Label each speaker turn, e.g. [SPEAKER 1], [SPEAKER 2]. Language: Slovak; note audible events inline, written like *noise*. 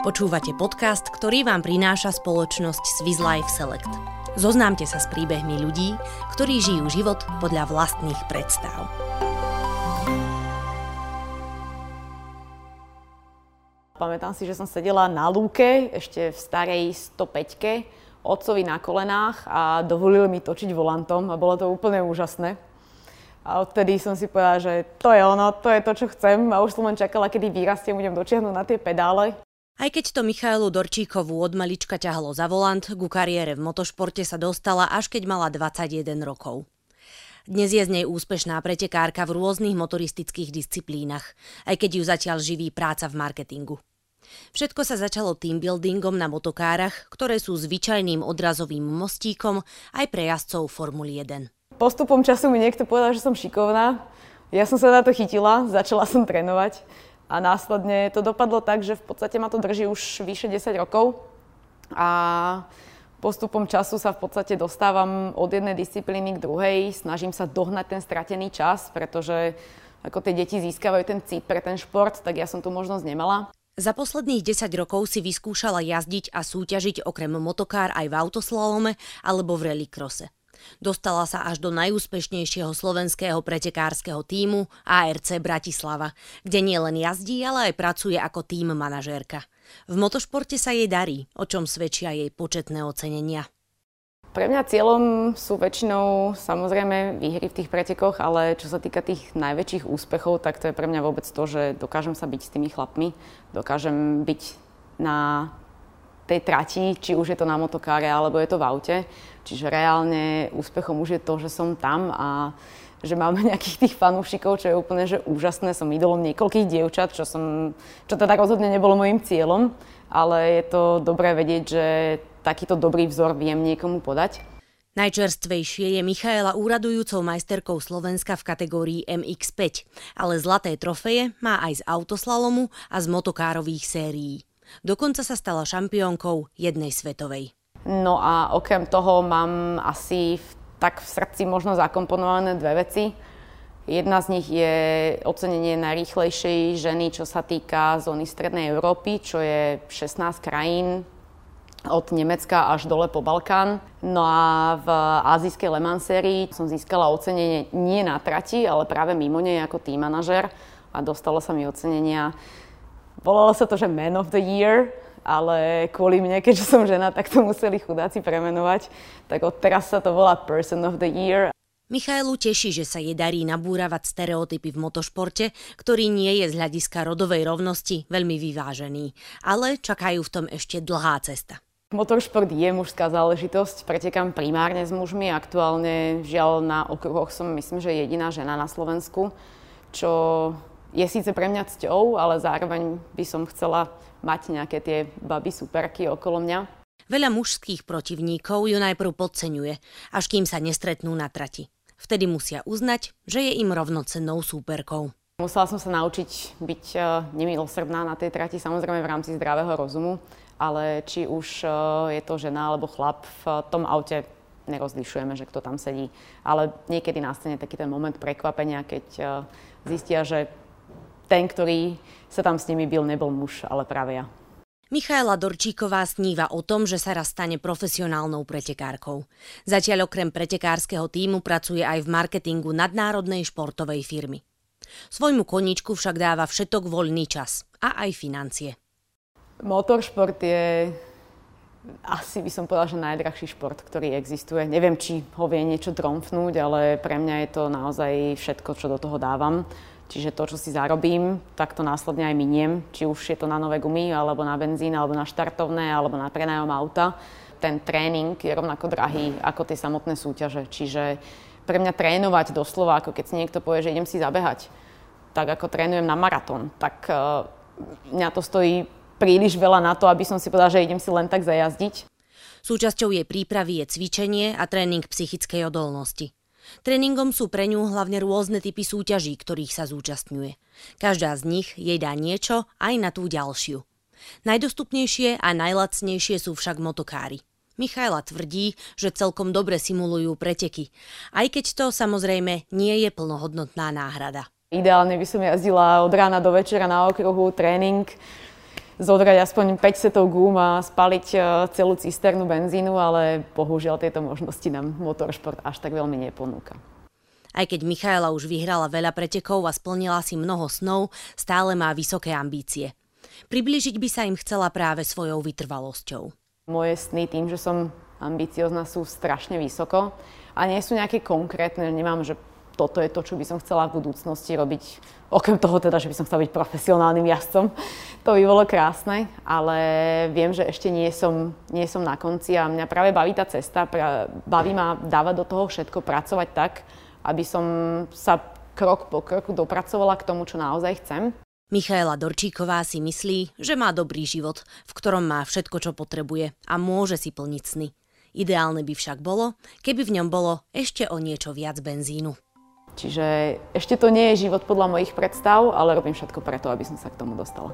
[SPEAKER 1] Počúvate podcast, ktorý vám prináša spoločnosť Swiss Life Select. Zoznámte sa s príbehmi ľudí, ktorí žijú život podľa vlastných predstav.
[SPEAKER 2] Pamätám si, že som sedela na lúke, ešte v starej 105 otcovi na kolenách a dovolil mi točiť volantom a bolo to úplne úžasné. A odtedy som si povedala, že to je ono, to je to, čo chcem a už som len čakala, kedy vyrastiem, budem dočiahnuť na tie pedále.
[SPEAKER 1] Aj keď to Michailu Dorčíkovú od malička ťahalo za volant, ku kariére v motošporte sa dostala až keď mala 21 rokov. Dnes je z nej úspešná pretekárka v rôznych motoristických disciplínach, aj keď ju zatiaľ živí práca v marketingu. Všetko sa začalo teambuildingom na motokárach, ktoré sú zvyčajným odrazovým mostíkom aj pre jazdcov Formuly 1.
[SPEAKER 2] Postupom času mi niekto povedal, že som šikovná. Ja som sa na to chytila, začala som trénovať a následne to dopadlo tak, že v podstate ma to drží už vyše 10 rokov a postupom času sa v podstate dostávam od jednej disciplíny k druhej, snažím sa dohnať ten stratený čas, pretože ako tie deti získavajú ten cít pre ten šport, tak ja som tu možnosť nemala.
[SPEAKER 1] Za posledných 10 rokov si vyskúšala jazdiť a súťažiť okrem motokár aj v autoslalome alebo v rallycrosse. Dostala sa až do najúspešnejšieho slovenského pretekárskeho týmu ARC Bratislava, kde nielen jazdí, ale aj pracuje ako tým manažérka. V motošporte sa jej darí, o čom svedčia jej početné ocenenia.
[SPEAKER 2] Pre mňa cieľom sú väčšinou samozrejme výhry v tých pretekoch, ale čo sa týka tých najväčších úspechov, tak to je pre mňa vôbec to, že dokážem sa byť s tými chlapmi, dokážem byť na tej trati, či už je to na motokáre alebo je to v aute. Čiže reálne úspechom už je to, že som tam a že máme *laughs* nejakých tých fanúšikov, čo je úplne že úžasné. Som idolom niekoľkých dievčat, čo, som, čo teda rozhodne nebolo môjim cieľom, ale je to dobré vedieť, že takýto dobrý vzor viem niekomu podať.
[SPEAKER 1] Najčerstvejšie je Michaela úradujúcou majsterkou Slovenska v kategórii MX5, ale zlaté trofeje má aj z autoslalomu a z motokárových sérií. Dokonca sa stala šampiónkou jednej svetovej.
[SPEAKER 2] No a okrem toho mám asi v, tak v srdci možno zakomponované dve veci. Jedna z nich je ocenenie najrýchlejšej ženy, čo sa týka zóny Strednej Európy, čo je 16 krajín od Nemecka až dole po Balkán. No a v azijskej Le Mans sérii som získala ocenenie nie na trati, ale práve mimo nej ako team manažer a dostalo sa mi ocenenia Volalo sa to, že Man of the Year, ale kvôli mne, keďže som žena, tak to museli chudáci premenovať. Tak odteraz sa to volá Person of the Year.
[SPEAKER 1] Michailu teší, že sa jej darí nabúravať stereotypy v motošporte, ktorý nie je z hľadiska rodovej rovnosti veľmi vyvážený. Ale čakajú v tom ešte dlhá cesta.
[SPEAKER 2] Motoršport je mužská záležitosť, pretekám primárne s mužmi. Aktuálne žiaľ na okruhoch som myslím, že jediná žena na Slovensku, čo je síce pre mňa cťou, ale zároveň by som chcela mať nejaké tie baby superky okolo mňa.
[SPEAKER 1] Veľa mužských protivníkov ju najprv podceňuje, až kým sa nestretnú na trati. Vtedy musia uznať, že je im rovnocennou súperkou.
[SPEAKER 2] Musela som sa naučiť byť e, nemilosrdná na tej trati, samozrejme v rámci zdravého rozumu, ale či už e, je to žena alebo chlap, v tom aute nerozlišujeme, že kto tam sedí. Ale niekedy nastane taký ten moment prekvapenia, keď e, zistia, že ten, ktorý sa tam s nimi bil, nebol muž, ale práve ja.
[SPEAKER 1] Michaela Dorčíková sníva o tom, že sa raz stane profesionálnou pretekárkou. Zatiaľ okrem pretekárskeho týmu pracuje aj v marketingu nadnárodnej športovej firmy. Svojmu koničku však dáva všetok voľný čas a aj financie.
[SPEAKER 2] Motoršport je asi by som povedala, že najdrahší šport, ktorý existuje. Neviem, či ho vie niečo tromfnúť, ale pre mňa je to naozaj všetko, čo do toho dávam. Čiže to, čo si zarobím, tak to následne aj miniem. Či už je to na nové gumy, alebo na benzín, alebo na štartovné, alebo na prenajom auta. Ten tréning je rovnako drahý ako tie samotné súťaže. Čiže pre mňa trénovať doslova, ako keď si niekto povie, že idem si zabehať, tak ako trénujem na maratón, tak uh, mňa to stojí príliš veľa na to, aby som si povedala, že idem si len tak zajazdiť.
[SPEAKER 1] Súčasťou jej prípravy je cvičenie a tréning psychickej odolnosti. Tréningom sú pre ňu hlavne rôzne typy súťaží, ktorých sa zúčastňuje. Každá z nich jej dá niečo aj na tú ďalšiu. Najdostupnejšie a najlacnejšie sú však motokári. Michaela tvrdí, že celkom dobre simulujú preteky, aj keď to samozrejme nie je plnohodnotná náhrada.
[SPEAKER 2] Ideálne by som jazdila od rána do večera na okruhu, tréning. Zodrať aspoň 5 setov gum a spaliť e, celú cisternu benzínu, ale bohužiaľ tieto možnosti nám motoršport až tak veľmi neponúka.
[SPEAKER 1] Aj keď Michaela už vyhrala veľa pretekov a splnila si mnoho snov, stále má vysoké ambície. Priblížiť by sa im chcela práve svojou vytrvalosťou.
[SPEAKER 2] Moje sny tým, že som ambiciozna, sú strašne vysoko a nie sú nejaké konkrétne, nemám, že toto je to, čo by som chcela v budúcnosti robiť. Okrem toho teda, že by som chcela byť profesionálnym jazdcom. To by bolo krásne, ale viem, že ešte nie som, nie som na konci a mňa práve baví tá cesta, baví ma dávať do toho všetko, pracovať tak, aby som sa krok po kroku dopracovala k tomu, čo naozaj chcem.
[SPEAKER 1] Michaela Dorčíková si myslí, že má dobrý život, v ktorom má všetko, čo potrebuje a môže si plniť sny. Ideálne by však bolo, keby v ňom bolo ešte o niečo viac benzínu.
[SPEAKER 2] Čiže ešte to nie je život podľa mojich predstav, ale robím všetko preto, aby som sa k tomu dostala.